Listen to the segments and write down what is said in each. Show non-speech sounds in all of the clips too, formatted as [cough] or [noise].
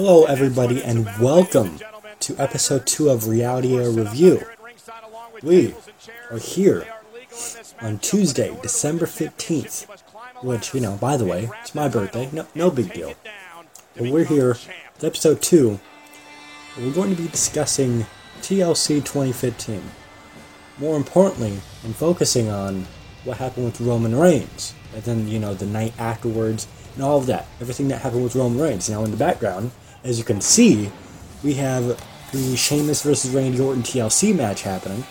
Hello, everybody, and welcome to episode two of Reality Air Review. We are here on Tuesday, December 15th, which, you know, by the way, it's my birthday, no, no big deal. But we're here with episode two, we're going to be discussing TLC 2015. More importantly, I'm focusing on what happened with Roman Reigns, and then, you know, the night afterwards, and all of that. Everything that happened with Roman Reigns. Now, in the background, as you can see, we have the Sheamus versus Randy Orton TLC match happening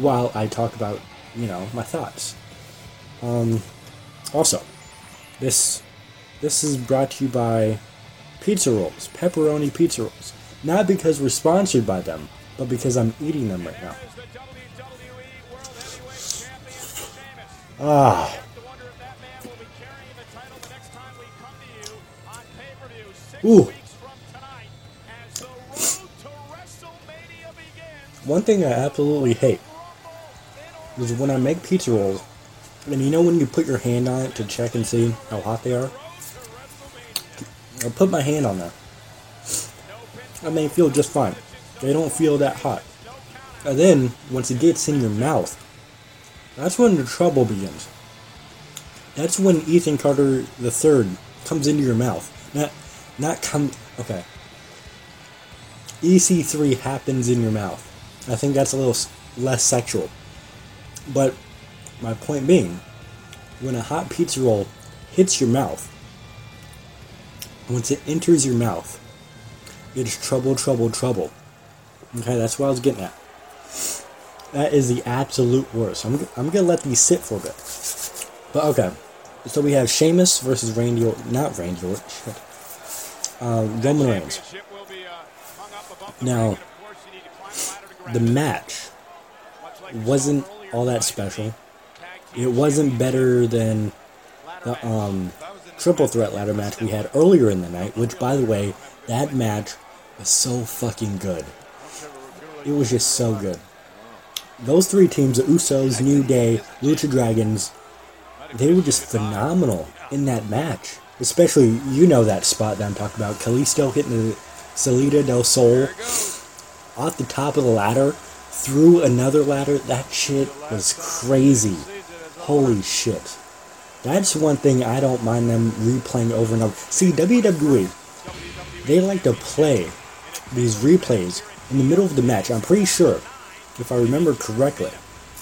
while I talk about, you know, my thoughts. Um, also, this this is brought to you by Pizza Rolls, pepperoni pizza rolls. Not because we're sponsored by them, but because I'm eating them right now. Ah. Ooh. One thing I absolutely hate is when I make pizza rolls, and you know when you put your hand on it to check and see how hot they are? I'll put my hand on there. I may feel just fine. They don't feel that hot. And then, once it gets in your mouth, that's when the trouble begins. That's when Ethan Carter III comes into your mouth. Not, not come. Okay. EC3 happens in your mouth. I think that's a little less sexual. But my point being, when a hot pizza roll hits your mouth, once it enters your mouth, it's trouble, trouble, trouble. Okay, that's what I was getting at. That is the absolute worst. I'm, I'm gonna let these sit for a bit. But okay, so we have Sheamus versus Randy Orton, not Randy Orton, shit. Uh, Roman Reigns. Now, the match wasn't all that special. It wasn't better than the um, triple threat ladder match we had earlier in the night, which, by the way, that match was so fucking good. It was just so good. Those three teams, the Usos, New Day, Lucha Dragons, they were just phenomenal in that match. Especially, you know that spot that I'm talking about. Kalisto hitting the Salida del Sol off the top of the ladder through another ladder. That shit was crazy. Holy shit. That's one thing I don't mind them replaying over and over. See, WWE, they like to play these replays in the middle of the match. I'm pretty sure, if I remember correctly,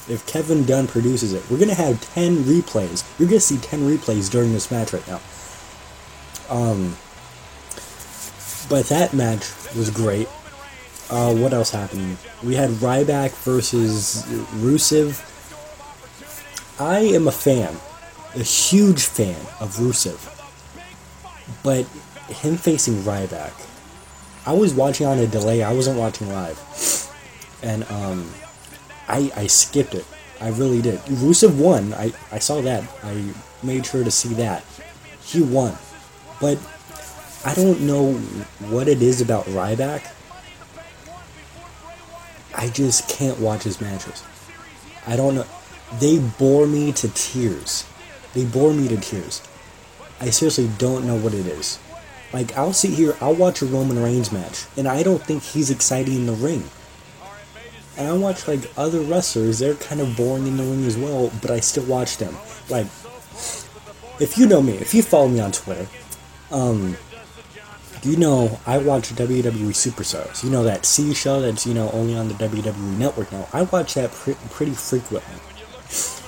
if Kevin Dunn produces it, we're going to have 10 replays. You're going to see 10 replays during this match right now. Um, but that match was great. Uh, what else happened? We had Ryback versus Rusev. I am a fan, a huge fan of Rusev. But him facing Ryback, I was watching on a delay. I wasn't watching live, and um, I I skipped it. I really did. Rusev won. I I saw that. I made sure to see that. He won, but I don't know what it is about Ryback. I just can't watch his matches. I don't know. They bore me to tears. They bore me to tears. I seriously don't know what it is. Like, I'll sit here, I'll watch a Roman Reigns match, and I don't think he's exciting in the ring. And I watch, like, other wrestlers, they're kind of boring in the ring as well, but I still watch them. Like, if you know me, if you follow me on Twitter, um, you know I watch WWE Superstars. You know that C show that's, you know, only on the WWE Network now. I watch that pre- pretty frequently.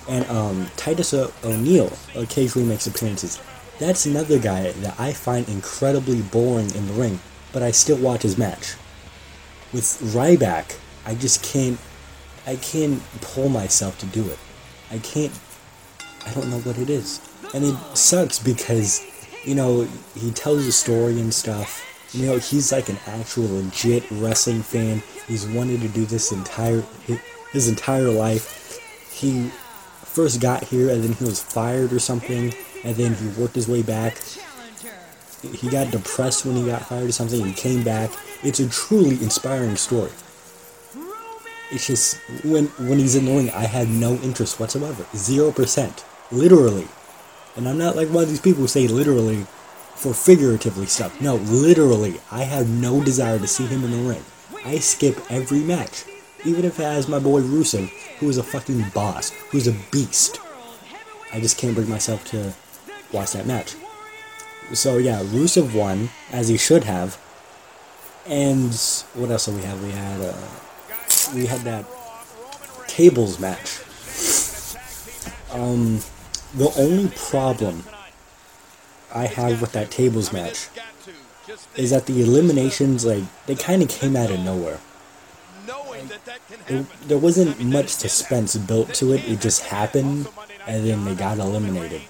And, um, Titus o- O'Neil occasionally makes appearances. That's another guy that I find incredibly boring in the ring, but I still watch his match. With Ryback, I just can't, I can't pull myself to do it. I can't, I don't know what it is. And it sucks because, you know, he tells a story and stuff. You know, he's like an actual legit wrestling fan. He's wanted to do this entire, his entire life. He first got here and then he was fired or something and then he worked his way back. He got depressed when he got fired or something. He came back. It's a truly inspiring story. It's just when when he's ring, I had no interest whatsoever. Zero percent, literally. And I'm not like one of these people who say literally for figuratively stuff. No, literally, I have no desire to see him in the ring. I skip every match. Even if it has my boy Rusev, who is a fucking boss, who's a beast. I just can't bring myself to watch that match. So yeah, Rusev won, as he should have. And what else do we have? We had uh, we had that tables match. Um, the only problem I have with that tables match is that the eliminations, like, they kind of came out of nowhere. It, there wasn't much suspense built to it. It just happened, and then they got eliminated,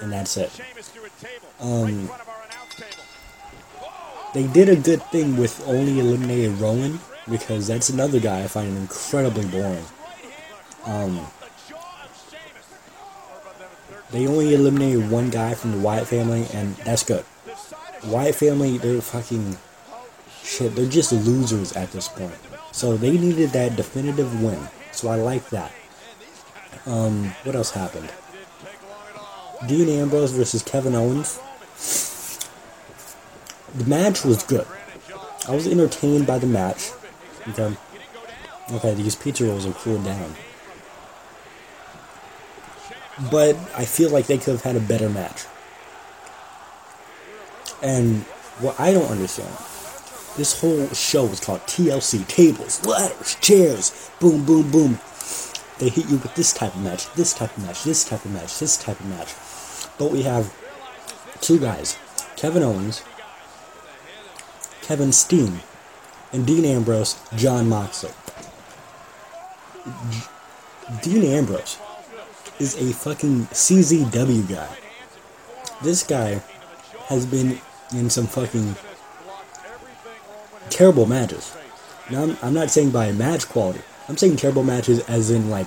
and that's it. Um, they did a good thing with only eliminating Rowan because that's another guy I find incredibly boring. Um, they only eliminated one guy from the Wyatt family, and that's good. Wyatt family, they're fucking shit. They're just losers at this point. So they needed that definitive win. So I like that. Um, what else happened? Dean Ambrose versus Kevin Owens. The match was good. I was entertained by the match. Okay. Okay, these pizza rolls are cooled down. But I feel like they could have had a better match. And what I don't understand, this whole show is called TLC tables, ladders, chairs, boom, boom, boom. They hit you with this type of match, this type of match, this type of match, this type of match. But we have two guys, Kevin Owens, Kevin Steen, and Dean Ambrose, Jon Moxley. Dean Ambrose is a fucking CZW guy. This guy has been in some fucking terrible matches. Now, I'm, I'm not saying by match quality. I'm saying terrible matches as in, like,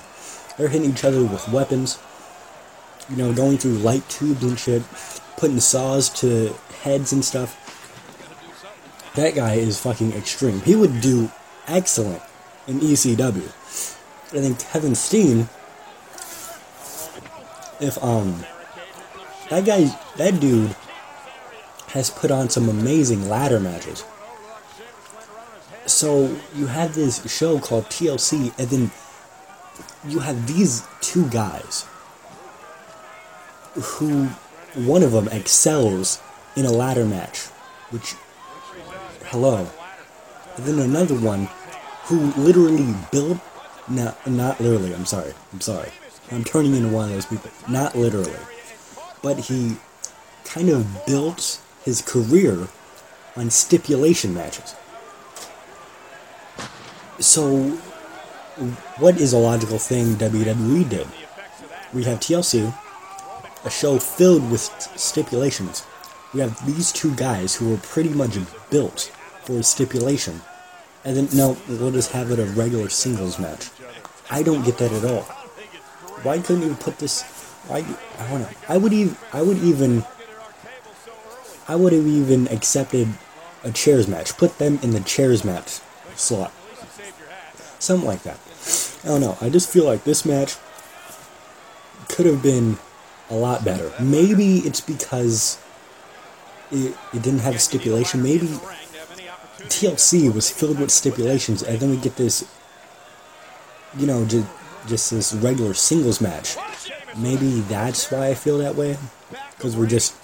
they're hitting each other with weapons, you know, going through light tubes and shit, putting saws to heads and stuff. That guy is fucking extreme. He would do excellent in ECW. I think Kevin Steen, if, um, that guy, that dude has put on some amazing ladder matches. So you have this show called TLC, and then you have these two guys who one of them excels in a ladder match, which hello, and then another one who literally built not not literally. I'm sorry. I'm sorry. I'm turning into one of those people. Not literally, but he kind of built his career on stipulation matches. So, what is a logical thing WWE did? We have TLC, a show filled with stipulations. We have these two guys who were pretty much built for a stipulation. And then, no, we'll just have it a regular singles match. I don't get that at all. Why couldn't you put this? Why? I don't know. I would even. I would even I would have even accepted a chairs match. Put them in the chairs match slot. Something like that. I don't know. I just feel like this match could have been a lot better. Maybe it's because it, it didn't have a stipulation. Maybe TLC was filled with stipulations, and then we get this, you know, just, just this regular singles match. Maybe that's why I feel that way. Because we're just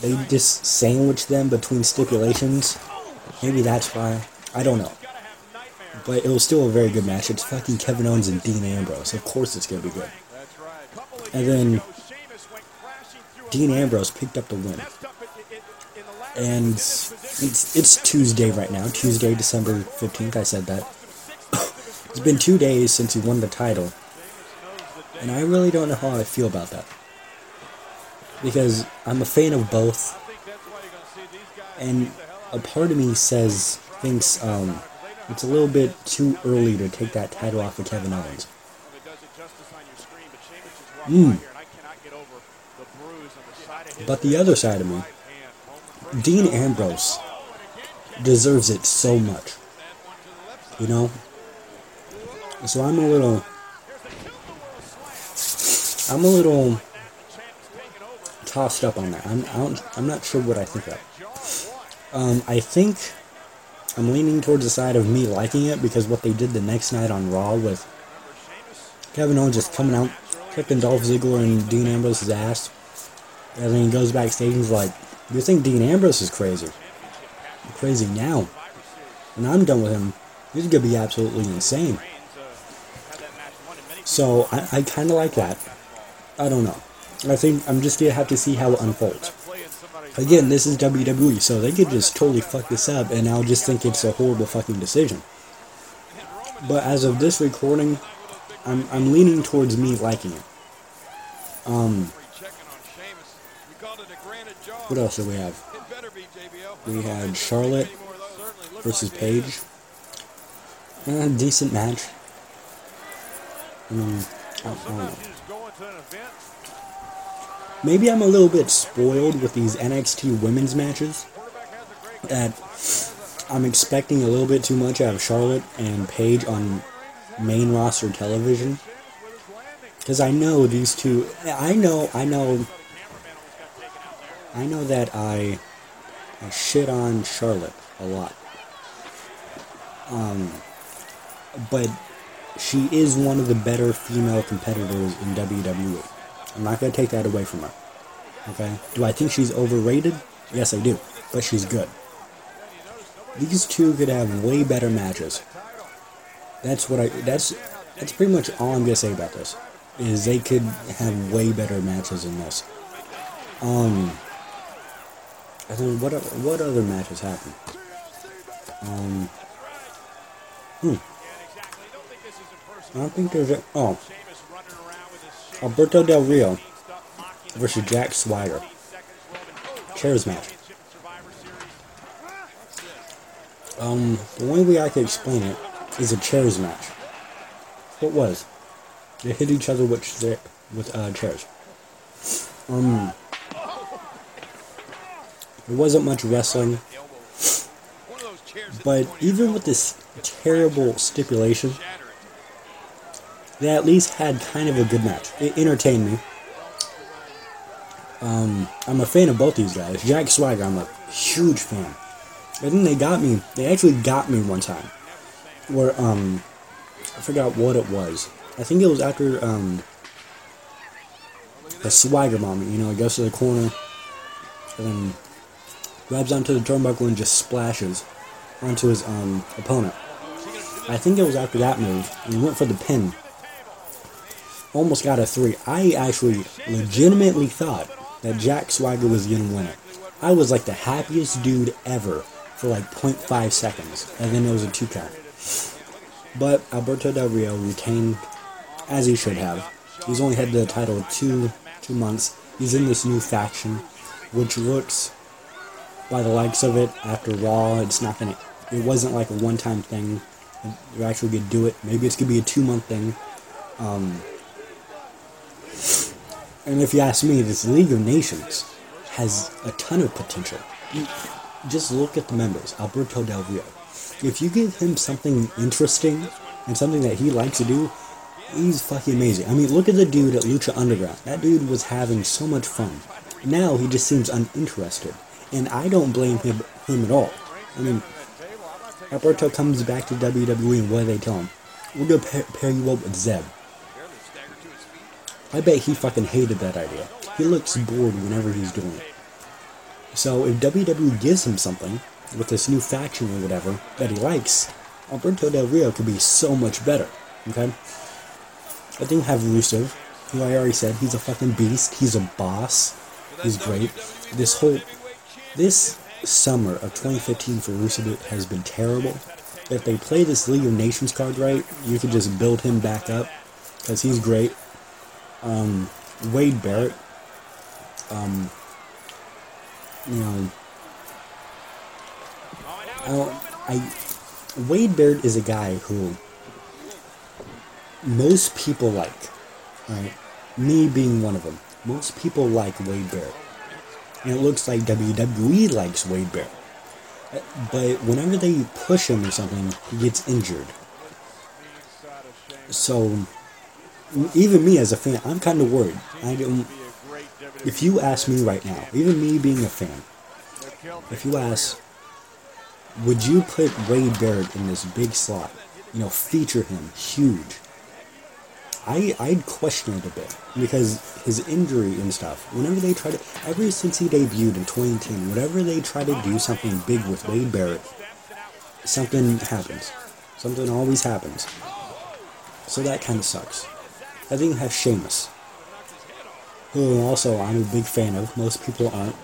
they just sandwich them between stipulations. Maybe that's why. I don't know. But it was still a very good match. It's fucking Kevin Owens and Dean Ambrose. Of course it's going to be good. And then Dean Ambrose picked up the win. And it's, it's Tuesday right now. Tuesday, December 15th. I said that. It's been two days since he won the title. And I really don't know how I feel about that because I'm a fan of both, and a part of me says thinks um, it's a little bit too early to take that title off of Kevin Owens. Mm. But the other side of me, Dean Ambrose deserves it so much. You know? So I'm a little. I'm a little tossed up on that. I'm I don't, I'm not sure what I think of. Um, I think I'm leaning towards the side of me liking it because what they did the next night on Raw with Kevin Owens just coming out, kicking Dolph Ziggler and Dean Ambrose's ass, and then he goes backstage and he's like, "You think Dean Ambrose is crazy? I'm crazy now. and I'm done with him, he's gonna be absolutely insane." So I, I kind of like that. I don't know. I think I'm just gonna have to see how it unfolds. Again, this is WWE, so they could just totally fuck this up, and I'll just think it's a horrible fucking decision. But as of this recording, I'm I'm leaning towards me liking it. Um. What else do we have? We had Charlotte versus Paige. Uh, decent match. Know. Maybe I'm a little bit spoiled with these NXT women's matches. That I'm expecting a little bit too much out of Charlotte and Paige on main roster television. Because I know these two. I know, I know. I know that I, I shit on Charlotte a lot. Um, but she is one of the better female competitors in WWE. I'm not going to take that away from her. Okay? Do I think she's overrated? Yes, I do. But she's good. These two could have way better matches. That's what I. That's that's pretty much all I'm gonna say about this. Is they could have way better matches than this. Um. I think what what other matches happened? Um. Hmm. I don't think there's a. Oh. Alberto Del Rio versus Jack Swagger. Chairs match. Um, the only way I can explain it is a chairs match. What was? They hit each other with with uh, chairs. Um, there wasn't much wrestling, but even with this terrible stipulation, they at least had kind of a good match. It entertained me. Um, I'm a fan of both these guys. Jack Swagger, I'm a huge fan. I then they got me. They actually got me one time, where um, I forgot what it was. I think it was after um, the Swagger moment. You know, he goes to the corner and then grabs onto the turnbuckle and just splashes onto his um opponent. I think it was after that move. And he went for the pin almost got a three. I actually legitimately thought that Jack Swagger was going to win it. I was like the happiest dude ever for like 0.5 seconds, and then it was a two count. But Alberto Del Rio retained as he should have. He's only had the title two two months. He's in this new faction, which looks, by the likes of it, after Raw, it's not gonna. It wasn't like a one-time thing. You're actually gonna do it. Maybe it's gonna be a two-month thing. Um, and if you ask me, this League of Nations has a ton of potential. Just look at the members. Alberto Del Rio. If you give him something interesting and something that he likes to do, he's fucking amazing. I mean, look at the dude at Lucha Underground. That dude was having so much fun. Now he just seems uninterested. And I don't blame him, him at all. I mean, Alberto comes back to WWE and what do they tell him? We're to pair, pair you up with Zeb. I bet he fucking hated that idea. He looks bored whenever he's doing it. So if WWE gives him something, with this new faction or whatever, that he likes, Alberto Del Rio could be so much better. Okay? I think have Rusev, who I already said, he's a fucking beast. He's a boss. He's great. This whole, this summer of 2015 for Rusev has been terrible. If they play this League of Nations card right, you could just build him back up because he's great. Um, Wade Barrett, um, you know, I, I, Wade Barrett is a guy who most people like, right? Me being one of them. Most people like Wade Barrett. And it looks like WWE likes Wade Barrett. But whenever they push him or something, he gets injured. So, even me as a fan, I'm kind of worried. I don't. if you ask me right now, even me being a fan, if you ask, would you put Wade Barrett in this big slot? You know, feature him huge. I I'd question it a bit because his injury and stuff. Whenever they try to, ever since he debuted in 2010, whenever they try to do something big with Wade Barrett, something happens. Something always happens. So that kind of sucks. I think you have Sheamus, who also I'm a big fan of. Most people aren't,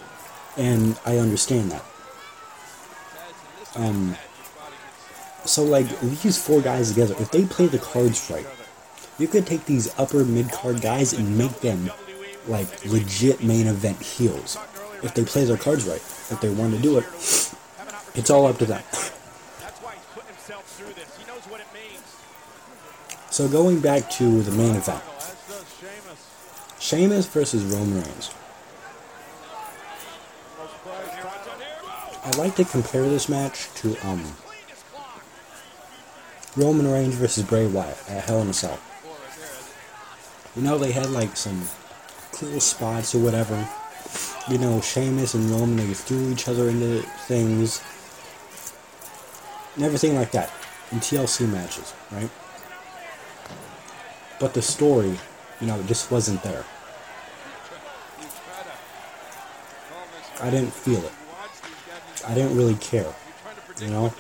and I understand that. Um. So like these four guys together, if they play the cards right, you could take these upper mid card guys and make them like legit main event heels. If they play their cards right, if they want to do it, it's all up to them. So going back to the main event, Sheamus versus Roman Reigns. I'd like to compare this match to um, Roman Reigns versus Bray Wyatt at Hell in a Cell. You know, they had like some cool spots or whatever. You know, Sheamus and Roman, they threw each other into things. And everything like that. In TLC matches, right? But the story, you know, just wasn't there. I didn't feel it. I didn't really care. You know?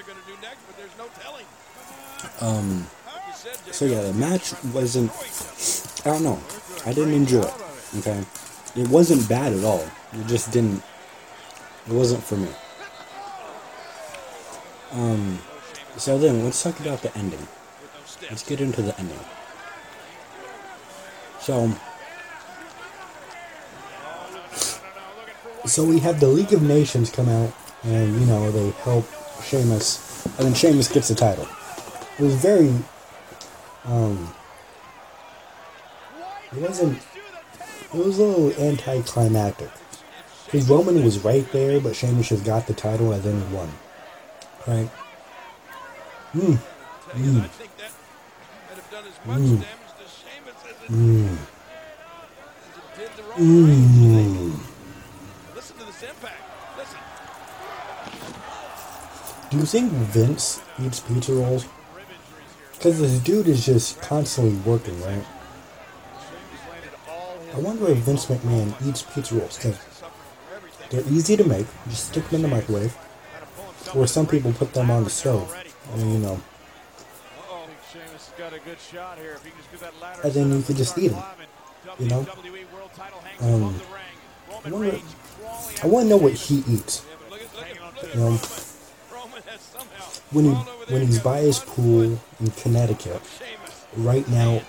Um, so yeah, the match wasn't. I don't know. I didn't enjoy it. Okay, it wasn't bad at all. It just didn't. It wasn't for me. Um, so then let's talk about the ending. Let's get into the ending. So, so we have the League of Nations come out, and you know they help Sheamus, and then Sheamus gets the title. It was very, um, it wasn't. It was a little anticlimactic. Because Roman was right there, but Sheamus just got the title and then won. Right? Hmm. Hmm. Hmm. Hmm. Hmm. Listen to this impact. Listen. Do you think Vince eats pizza rolls? Because this dude is just constantly working, right? I wonder if Vince McMahon eats pizza rolls because they're easy to make. Just stick them in the microwave. Or some people put them on the stove. And, you know. And then you could just eat them. You know? Um, I wonder. I want to know what he eats. You know? When he when he's by his pool in Connecticut, right now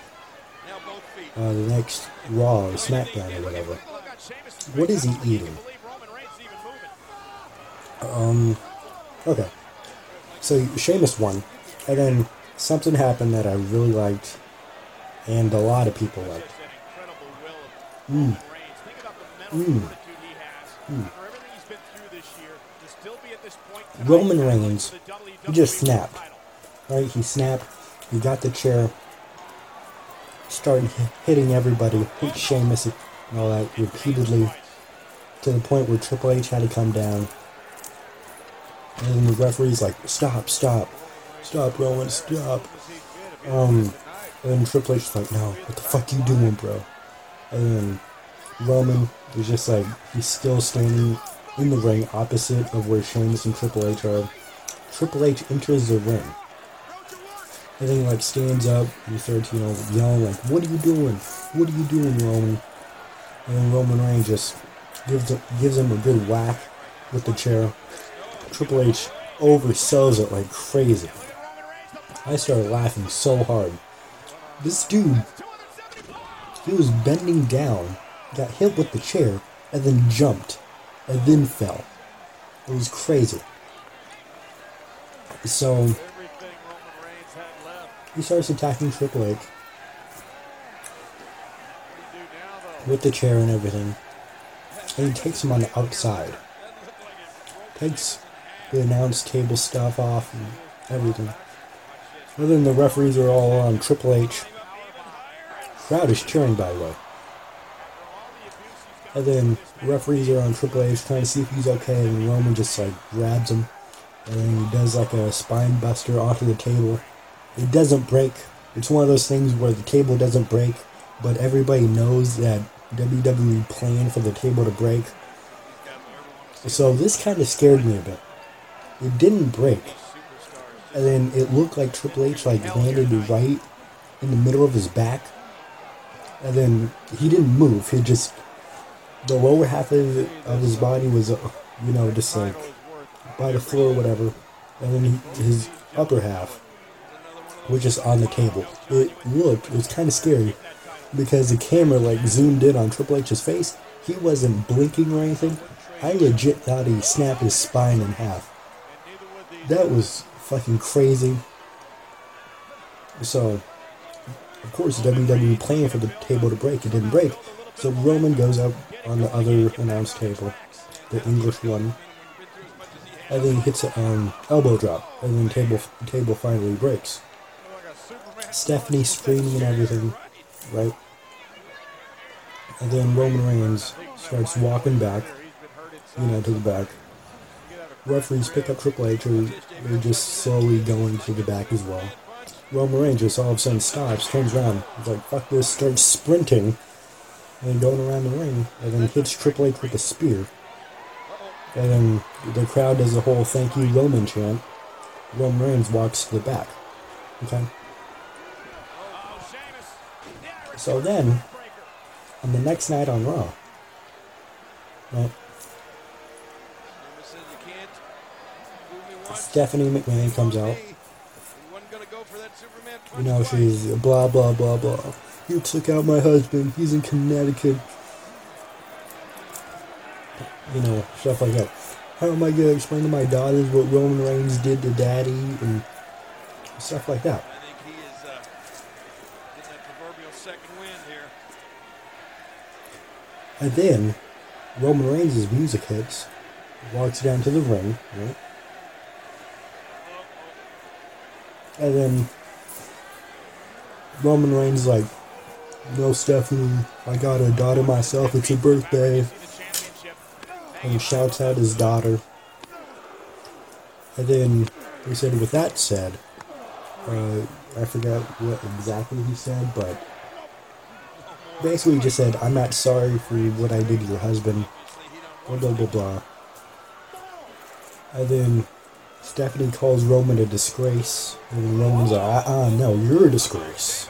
uh, the next Raw or SmackDown or whatever. What is he eating? Um, okay. So Sheamus won, and then something happened that I really liked, and a lot of people liked. Mm. Mm. Mm. Roman Reigns, he just snapped. Right? He snapped. He got the chair started hitting everybody, hit Sheamus and all that repeatedly, to the point where Triple H had to come down. And the referee's like, stop, stop, stop, Roman, stop. Um, and Triple H's like, no, what the fuck you doing, bro? And then Roman is just like, he's still standing in the ring opposite of where Sheamus and Triple H are. Triple H enters the ring and then he like stands up and he starts, you know, yelling like, "What are you doing? What are you doing, Roman?" And then Roman Reigns just gives him, gives him a good whack with the chair. Triple H oversells it like crazy. I started laughing so hard. This dude, he was bending down, got hit with the chair, and then jumped, and then fell. It was crazy. So he starts attacking Triple H with the chair and everything. And he takes him on the outside. Takes the announce table stuff off and everything. And then the referees are all on Triple H. Crowd is cheering, by the way. And then referees are on Triple H trying to see if he's okay, and Roman just like grabs him, and then he does like a spine buster onto the table. It doesn't break. It's one of those things where the table doesn't break, but everybody knows that WWE planned for the table to break. So this kind of scared me a bit. It didn't break, and then it looked like Triple H like landed right in the middle of his back, and then he didn't move. He just the lower half of, of his body was, uh, you know, just like by the floor or whatever, and then he, his upper half was just on the table. It looked, it was kind of scary because the camera like zoomed in on Triple H's face. He wasn't blinking or anything. I legit thought he snapped his spine in half. That was fucking crazy. So, of course, WWE planned for the table to break. It didn't break. So Roman goes up on the other announce table, the English one, and then hits an um, elbow drop, and then table table finally breaks. Stephanie screaming and everything, right? And then Roman Reigns starts walking back, you know, to the back. Referees pick up Triple H, or they're just slowly going to the back as well. Roman Reigns just all of a sudden stops, turns around, he's like, fuck this, starts sprinting and going around the ring, and then hits Triple H with a spear. And then the crowd does a whole thank you Roman chant. Roman Reigns walks to the back. Okay? So then, on the next night on Raw, right, Stephanie McMahon comes out. You know, she's blah, blah, blah, blah. You took out my husband. He's in Connecticut. You know, stuff like that. How am I going to explain to my daughters what Roman Reigns did to daddy and stuff like that? I think he is uh, getting that proverbial second wind here. And then Roman Reigns' music hits, walks down to the ring, right? And then Roman Reigns like, no Stephanie, I got a daughter myself, it's her birthday. And he shouts out his daughter. And then he said, with that said, uh, I forgot what exactly he said, but basically he just said, I'm not sorry for what I did to your husband, blah, blah, blah, blah. And then Stephanie calls Roman a disgrace, and Roman's like, uh-uh, ah, ah, no, you're a disgrace.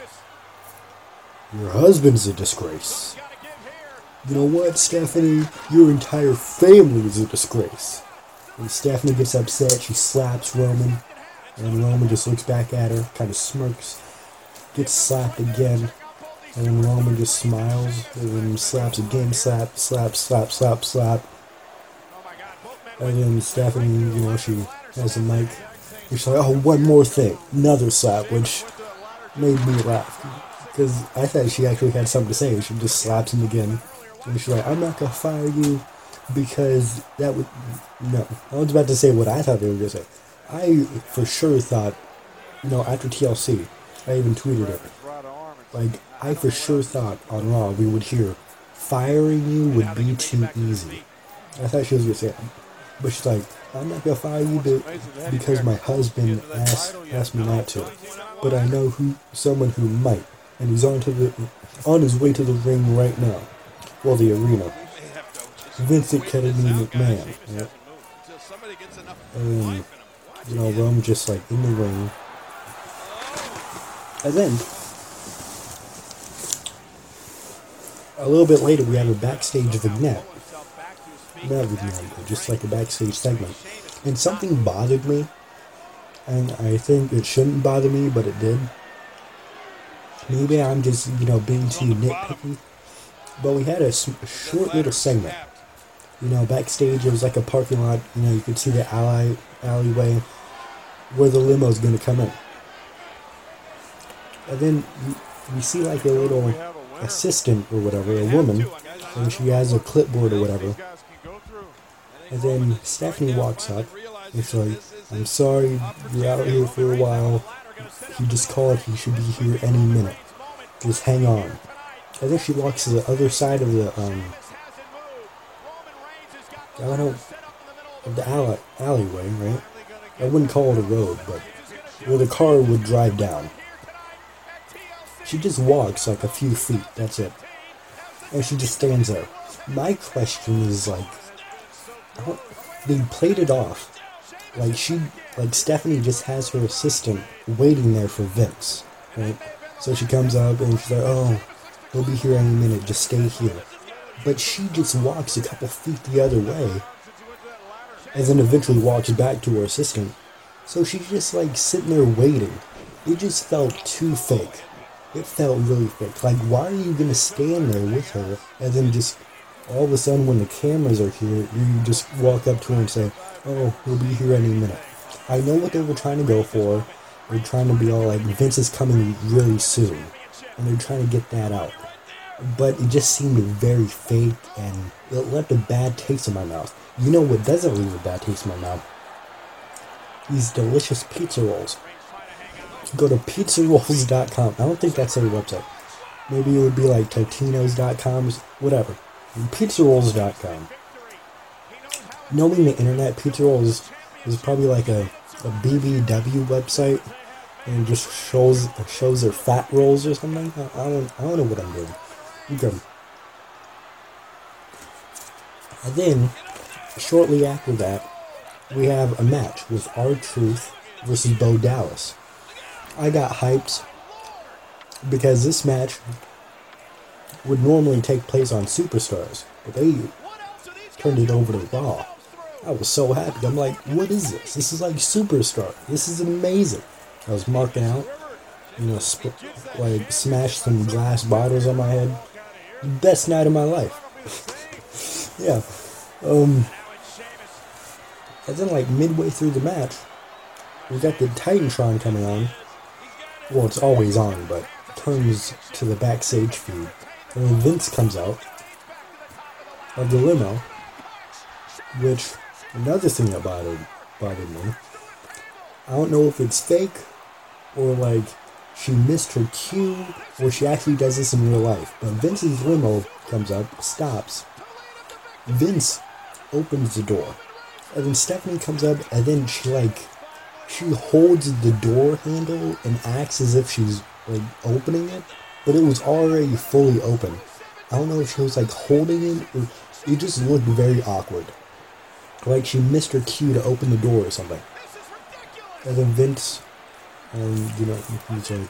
Your husband's a disgrace. You know what, Stephanie? Your entire family is a disgrace. And Stephanie gets upset, she slaps Roman, and Roman just looks back at her, kind of smirks, gets slapped again, and then Roman just smiles, and then slaps again, slap, slap, slap, slap, slap. And then Stephanie, you know, she has a mic. She's like, oh, one more thing. Another slap, which made me laugh. Because I thought she actually had something to say. She just slaps him again. And she's like, I'm not to fire you because that would. No. I was about to say what I thought they were to say. I for sure thought, you know, after TLC, I even tweeted it. Like, I for sure thought on Raw we would hear, firing you would be too easy. I thought she was to say it. But she's like, I'm not gonna fire you be- because my husband asked asked me not to, but I know who someone who might, and he's on to the on his way to the ring right now, well the arena. Vincent Kennedy McMahon, right? and you know Rome just like in the ring, and then a little bit later we have a backstage vignette vignette, but just like a backstage segment. And something bothered me, and I think it shouldn't bother me, but it did. Maybe I'm just, you know, being too nitpicky. But we had a short little segment. You know, backstage, it was like a parking lot. You know, you could see the alley, alleyway where the limo's going to come in. And then you see like a little assistant or whatever, a woman, and she has a clipboard or whatever. And then Stephanie walks up. It's like, I'm sorry, you're out here for a while. He just called. He should be here any minute. Just hang on. And then she walks to the other side of the um, got out of the alley, alleyway, right? I wouldn't call it a road, but where the car would drive down. She just walks like a few feet, that's it. And she just stands there. My question is like, they played it off. Like she, like Stephanie just has her assistant waiting there for Vince, right? So she comes up and she's like, oh, he'll be here any minute, just stay here. But she just walks a couple feet the other way and then eventually walks back to her assistant. So she's just like sitting there waiting. It just felt too fake. It felt really fake. Like, why are you gonna stand there with her and then just all of a sudden, when the cameras are here, you just walk up to her and say, "Oh, he'll be here any minute." I know what they were trying to go for. They're trying to be all like, "Vince is coming really soon," and they're trying to get that out. But it just seemed very fake, and it left a bad taste in my mouth. You know what doesn't leave a bad taste in my mouth? These delicious pizza rolls. Go to pizzarolls.com. I don't think that's their website. Maybe it would be like Totino's.com, whatever. Pizzarolls.com. Knowing the internet, Pizza Rolls is probably like a, a BBW website and just shows shows their fat rolls or something. I, I don't I don't know what I'm doing. Okay. And then shortly after that, we have a match with R-Truth versus Bo Dallas. I got hyped because this match would normally take place on Superstars, but they turned it over to Raw. I was so happy. I'm like, what is this? This is like Superstar. This is amazing. I was marking out, you know, sp- like smashed some glass bottles on my head. Best night of my life. [laughs] yeah. Um, and then, like, midway through the match, we got the Titantron coming on. Well, it's always on, but turns to the backstage feed. And then Vince comes out of the limo, which, another thing that bothered, bothered me, I don't know if it's fake or like she missed her cue or she actually does this in real life. But Vince's limo comes up, stops. Vince opens the door and then Stephanie comes up, and then she like she holds the door handle and acts as if she's like opening it, but it was already fully open. I don't know if she was like holding it or it just looked very awkward. Like she missed her cue to open the door or something. And then Vince, um, you know, he's like,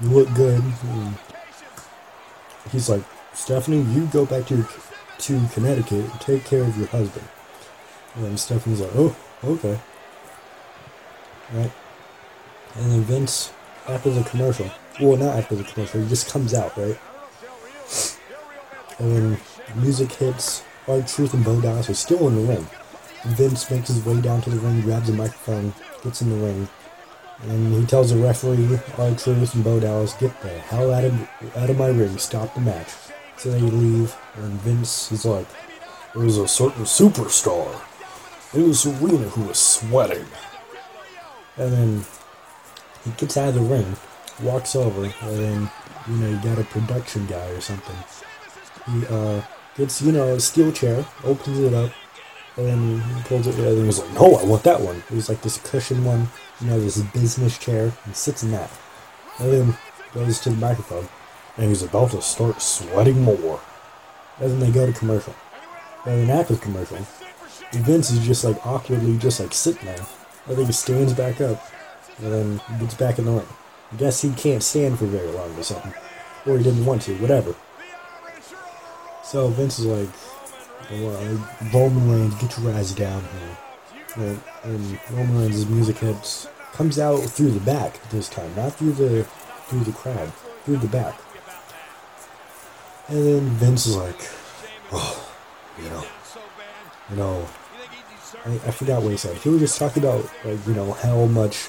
"You look good." And he's like, "Stephanie, you go back to your, to Connecticut and take care of your husband." And then Stephanie's like, oh, okay. Right? And then Vince, after the commercial, well, not after the commercial, he just comes out, right? And then music hits, R-Truth and Bo Dallas are still in the ring. Vince makes his way down to the ring, grabs a microphone, gets in the ring, and he tells the referee, R-Truth and Bo Dallas, get the hell out of, out of my ring, stop the match. So they leave, and Vince is like, there's a certain superstar it was Serena who was sweating. And then he gets out of the ring, walks over, and then, you know, you got a production guy or something. He uh, gets, you know, a steel chair, opens it up, and then he pulls it, and he's like, no, I want that one. It was like this cushion one, you know, this business chair, and sits in that. And then goes to the microphone, and he's about to start sweating more. And then they go to commercial. And then after commercial, Vince is just like awkwardly just like sitting there. I think he stands back up and then gets back in the ring. I guess he can't stand for very long or something. Or he didn't want to, whatever. So Vince is like, well, Roman Reigns, get your ass down here. And, and Roman Reigns' music hits, comes out through the back this time, not through the through the crowd, through the back. And then Vince is like, oh, you know, you know, I, I forgot what he said. He was just talking about, like, you know, how much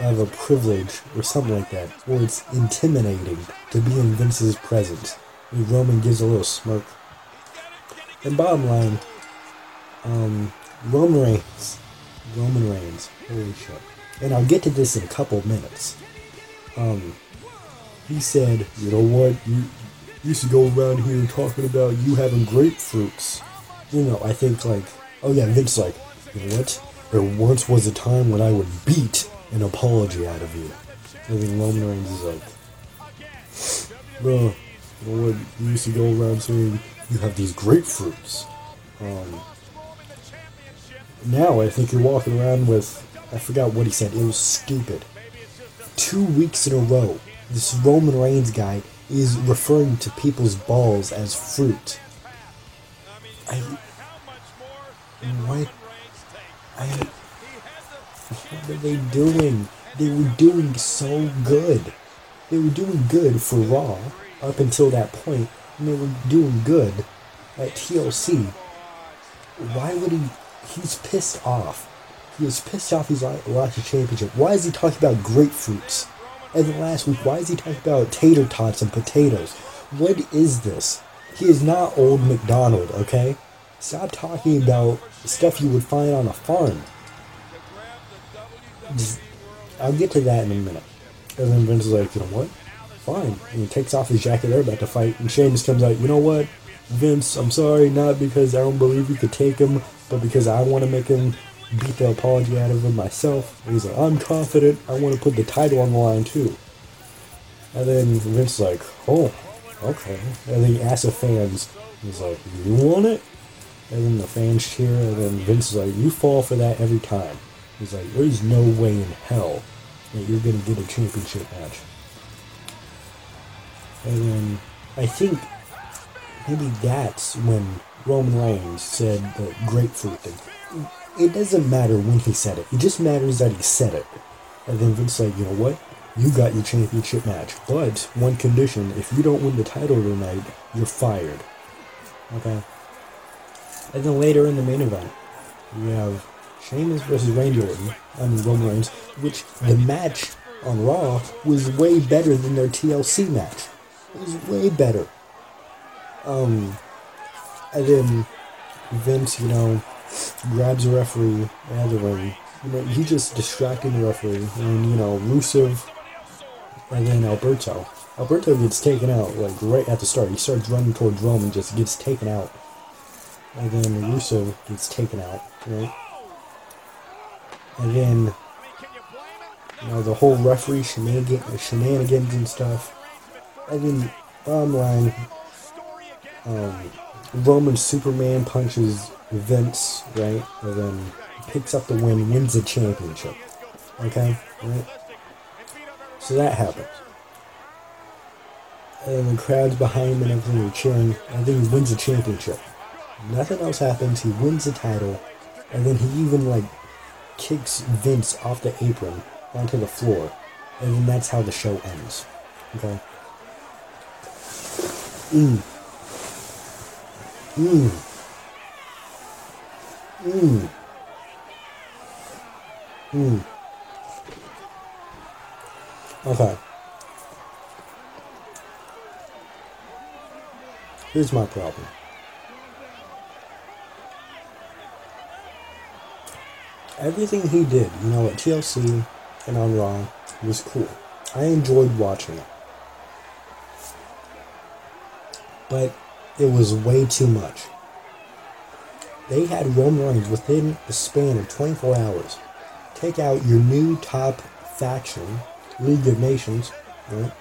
of a privilege or something like that, or it's intimidating to be in Vince's presence. And Roman gives a little smirk. And bottom line, um, Roman Reigns, Roman Reigns, holy shit. And I'll get to this in a couple minutes. Um, he said, you know what, you used to go around here talking about you having grapefruits you know, I think like, oh yeah, Vince like, you know what? There once was a time when I would beat an apology out of you. I think Roman Reigns is like, bro, you know what? You used to go around saying you have these grapefruits. Um, now I think you're walking around with, I forgot what he said. It was stupid. Two weeks in a row, this Roman Reigns guy is referring to people's balls as fruit. I, what? I, what are they doing? They were doing so good. They were doing good for Raw up until that point, and they were doing good at TLC. Why would he? He's pissed off. He was pissed off he's lost the championship. Why is he talking about grapefruits? And last week, why is he talking about tater tots and potatoes? What is this? He is not old McDonald, okay? Stop talking about stuff you would find on a farm. I'll get to that in a minute. And then Vince is like, you know what? Fine. And he takes off his jacket, they're about to fight, and Sheamus comes out, you know what? Vince, I'm sorry, not because I don't believe you could take him, but because I want to make him beat the apology out of him myself. And he's like, I'm confident, I want to put the title on the line too. And then Vince's like, oh, okay. And then he asks the fans, he's like, you want it? And then the fans cheer, and then Vince is like, you fall for that every time. He's like, there's no way in hell that you're going to get a championship match. And then I think maybe that's when Roman Reigns said the grapefruit thing. It doesn't matter when he said it. It just matters that he said it. And then Vince like, you know what? You got your championship match. But one condition, if you don't win the title tonight, you're fired. Okay. And then later in the main event, we have Sheamus versus Randy Orton, I mean Roman Reigns, which the match on Raw was way better than their TLC match. It was way better. Um, and then Vince, you know, grabs a referee out of the ring. You know, he just distracting the referee, and you know, Rusev, and then Alberto. Alberto gets taken out like right at the start. He starts running towards Roman, just gets taken out, and then Rusev gets taken out, right? And then, you know, the whole referee shenanigans, shenanigans and stuff. And then, bottom line, um, Roman Superman punches Vince, right? And then picks up the win, wins the championship. Okay? Right? So that happens. And the crowd's behind him and everything, are cheering. And then he wins the championship. Nothing else happens. He wins the title. And then he even, like, kicks Vince off the apron onto the floor. And then that's how the show ends. Okay? Mmm. Mmm. Mmm. Mmm. Okay. Here's my problem. Everything he did, you know, at TLC and on Raw was cool. I enjoyed watching it. But it was way too much. They had Roman Reigns within the span of 24 hours. Take out your new top faction, League of Nations, right?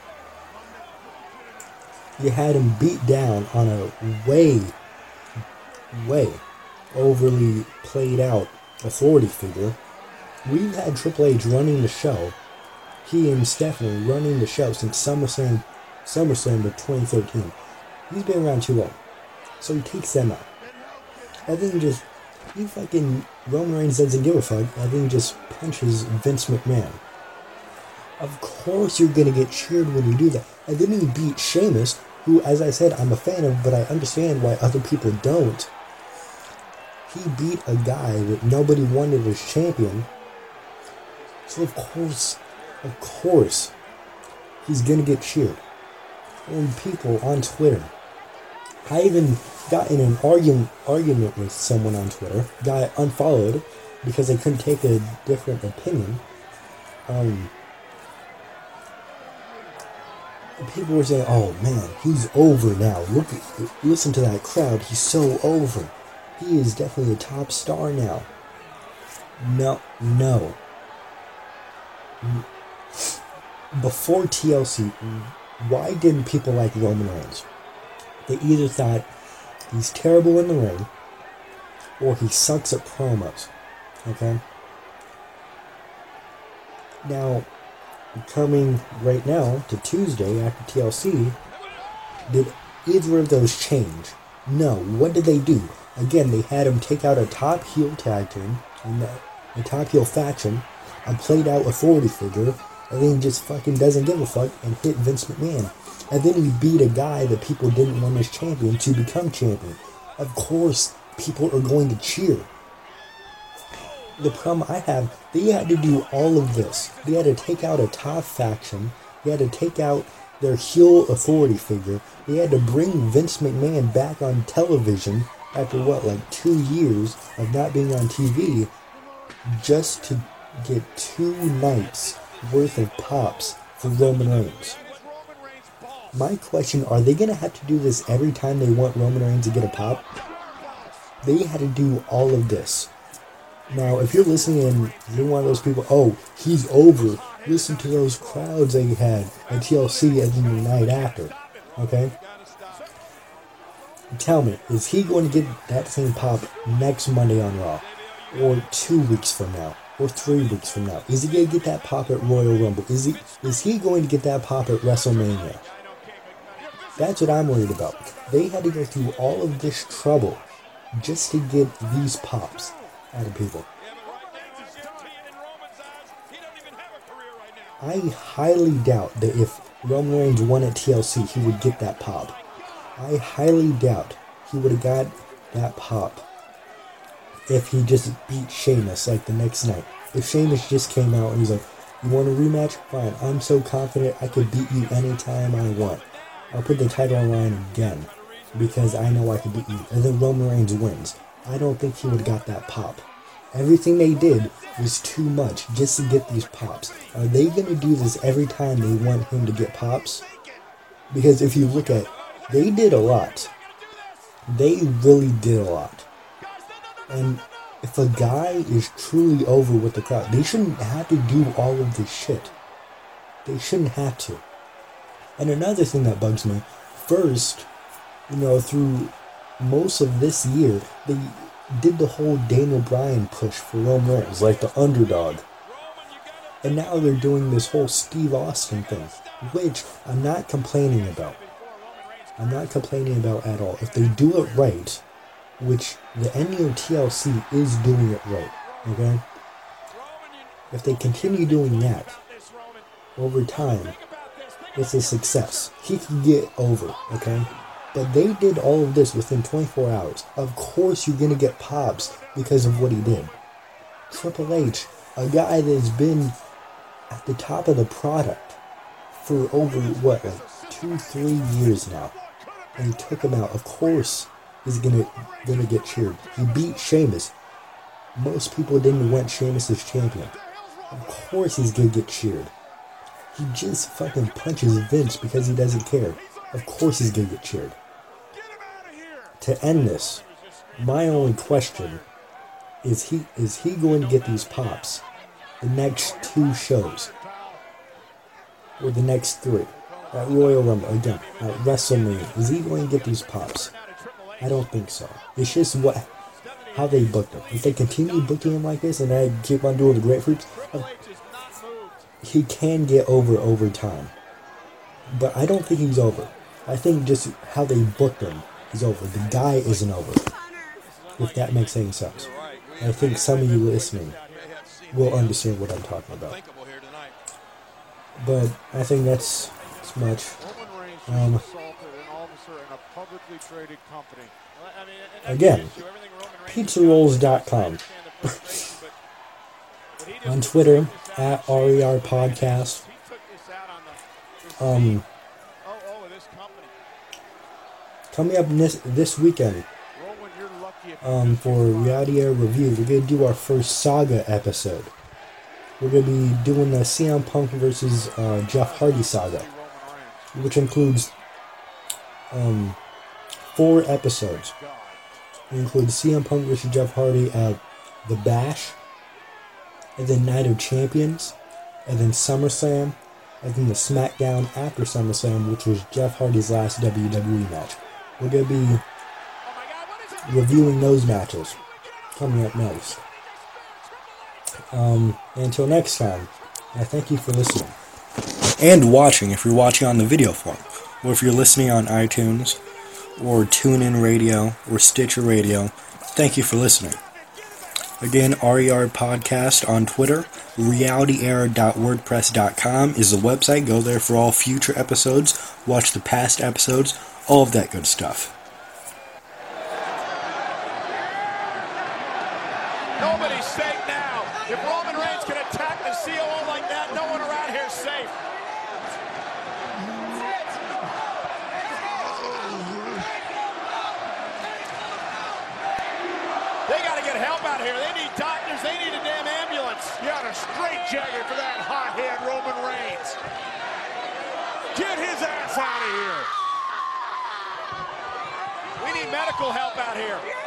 You had him beat down on a way, way overly played out authority figure. We've had Triple H running the show, he and Stephanie running the show since SummerSlam, SummerSlam of 2013. He's been around too long. So he takes them out. I think just, you fucking, Roman Reigns doesn't give a fuck. I think just punches Vince McMahon. Of course you're gonna get cheered when you do that. And then he beat Sheamus, who, as I said, I'm a fan of, but I understand why other people don't. He beat a guy that nobody wanted as champion. So of course, of course, he's gonna get cheered. And people on Twitter. I even got in an argument argument with someone on Twitter, got unfollowed because they couldn't take a different opinion. Um, people were saying, "Oh man, he's over now. Look, listen to that crowd. He's so over." He is definitely a top star now. No, no. Before TLC, why didn't people like Roman Reigns? They either thought he's terrible in the ring or he sucks at promos. Okay? Now, coming right now to Tuesday after TLC, did either of those change? No. What did they do? Again, they had him take out a top heel tag team, and uh, a top heel faction, a played out authority figure, and then he just fucking doesn't give a fuck and hit Vince McMahon. And then he beat a guy that people didn't want as champion to become champion. Of course, people are going to cheer. The problem I have, they had to do all of this. They had to take out a top faction. They had to take out their heel authority figure. They had to bring Vince McMahon back on television after what, like two years of not being on TV, just to get two nights worth of pops for Roman Reigns. My question are they going to have to do this every time they want Roman Reigns to get a pop? They had to do all of this. Now, if you're listening and you're one of those people, oh, he's over, listen to those crowds they had at TLC and then the night after, okay? Tell me, is he going to get that same pop next Monday on Raw? Or two weeks from now? Or three weeks from now? Is he going to get that pop at Royal Rumble? Is he, is he going to get that pop at WrestleMania? That's what I'm worried about. They had to go through all of this trouble just to get these pops out of people. I highly doubt that if Roman Reigns won at TLC, he would get that pop. I highly doubt he would have got that pop if he just beat Sheamus like the next night. If Sheamus just came out and he's like, You want a rematch? Fine. I'm so confident I could beat you anytime I want. I'll put the title on line again because I know I can beat you. And then Roman Reigns wins. I don't think he would got that pop. Everything they did was too much just to get these pops. Are they going to do this every time they want him to get pops? Because if you look at, they did a lot. They really did a lot. And if a guy is truly over with the crowd, they shouldn't have to do all of this shit. They shouldn't have to. And another thing that bugs me, first, you know, through most of this year, they did the whole Daniel Bryan push for Roman Reigns, like the underdog. And now they're doing this whole Steve Austin thing, which I'm not complaining about. I'm not complaining about at all. If they do it right, which the TLC is doing it right, okay? If they continue doing that over time, it's a success. He can get over, okay? But they did all of this within 24 hours. Of course, you're going to get pops because of what he did. Triple H, a guy that's been at the top of the product for over, what, like two, three years now. And he took him out. Of course, he's going to gonna get cheered. He beat Sheamus. Most people didn't want Sheamus as champion. Of course, he's to get cheered. He just fucking punches Vince because he doesn't care. Of course he's gonna get cheered. To end this, my only question is he is he going to get these pops the next two shows? Or the next three? At Royal Rumble again, at WrestleMania. Is he going to get these pops? I don't think so. It's just what how they booked him. If they continue booking him like this and I keep on doing the grapefruits, uh, he can get over over time. But I don't think he's over. I think just how they booked him is over. The guy isn't over. If that makes any sense. I think some of you listening will understand what I'm talking about. But I think that's, that's much. Um, again, pizzarolls.com. [laughs] On Twitter, at RER Podcast. Um, coming up this, this weekend um, for Reality Error Review, we're going to do our first Saga episode. We're going to be doing the CM Punk versus uh, Jeff Hardy saga, which includes um, four episodes. It includes CM Punk versus Jeff Hardy at The Bash, and then Night of Champions, and then SummerSlam, and then the SmackDown after SummerSlam, which was Jeff Hardy's last WWE match. We're going to be reviewing those matches coming up next. Um, until next time, I thank you for listening. And watching if you're watching on the video form, or if you're listening on iTunes, or TuneIn Radio, or Stitcher Radio, thank you for listening. Again, RER Podcast on Twitter. RealityError.wordpress.com is the website. Go there for all future episodes. Watch the past episodes. All of that good stuff. Nobody's safe now. If Roman Reigns can attack the COO like that, no one around here is safe. They got to get help out here. They need doctors. They need a damn ambulance. You got a straight for that hothead Roman Reigns. Get his ass out of here. Medical help out here.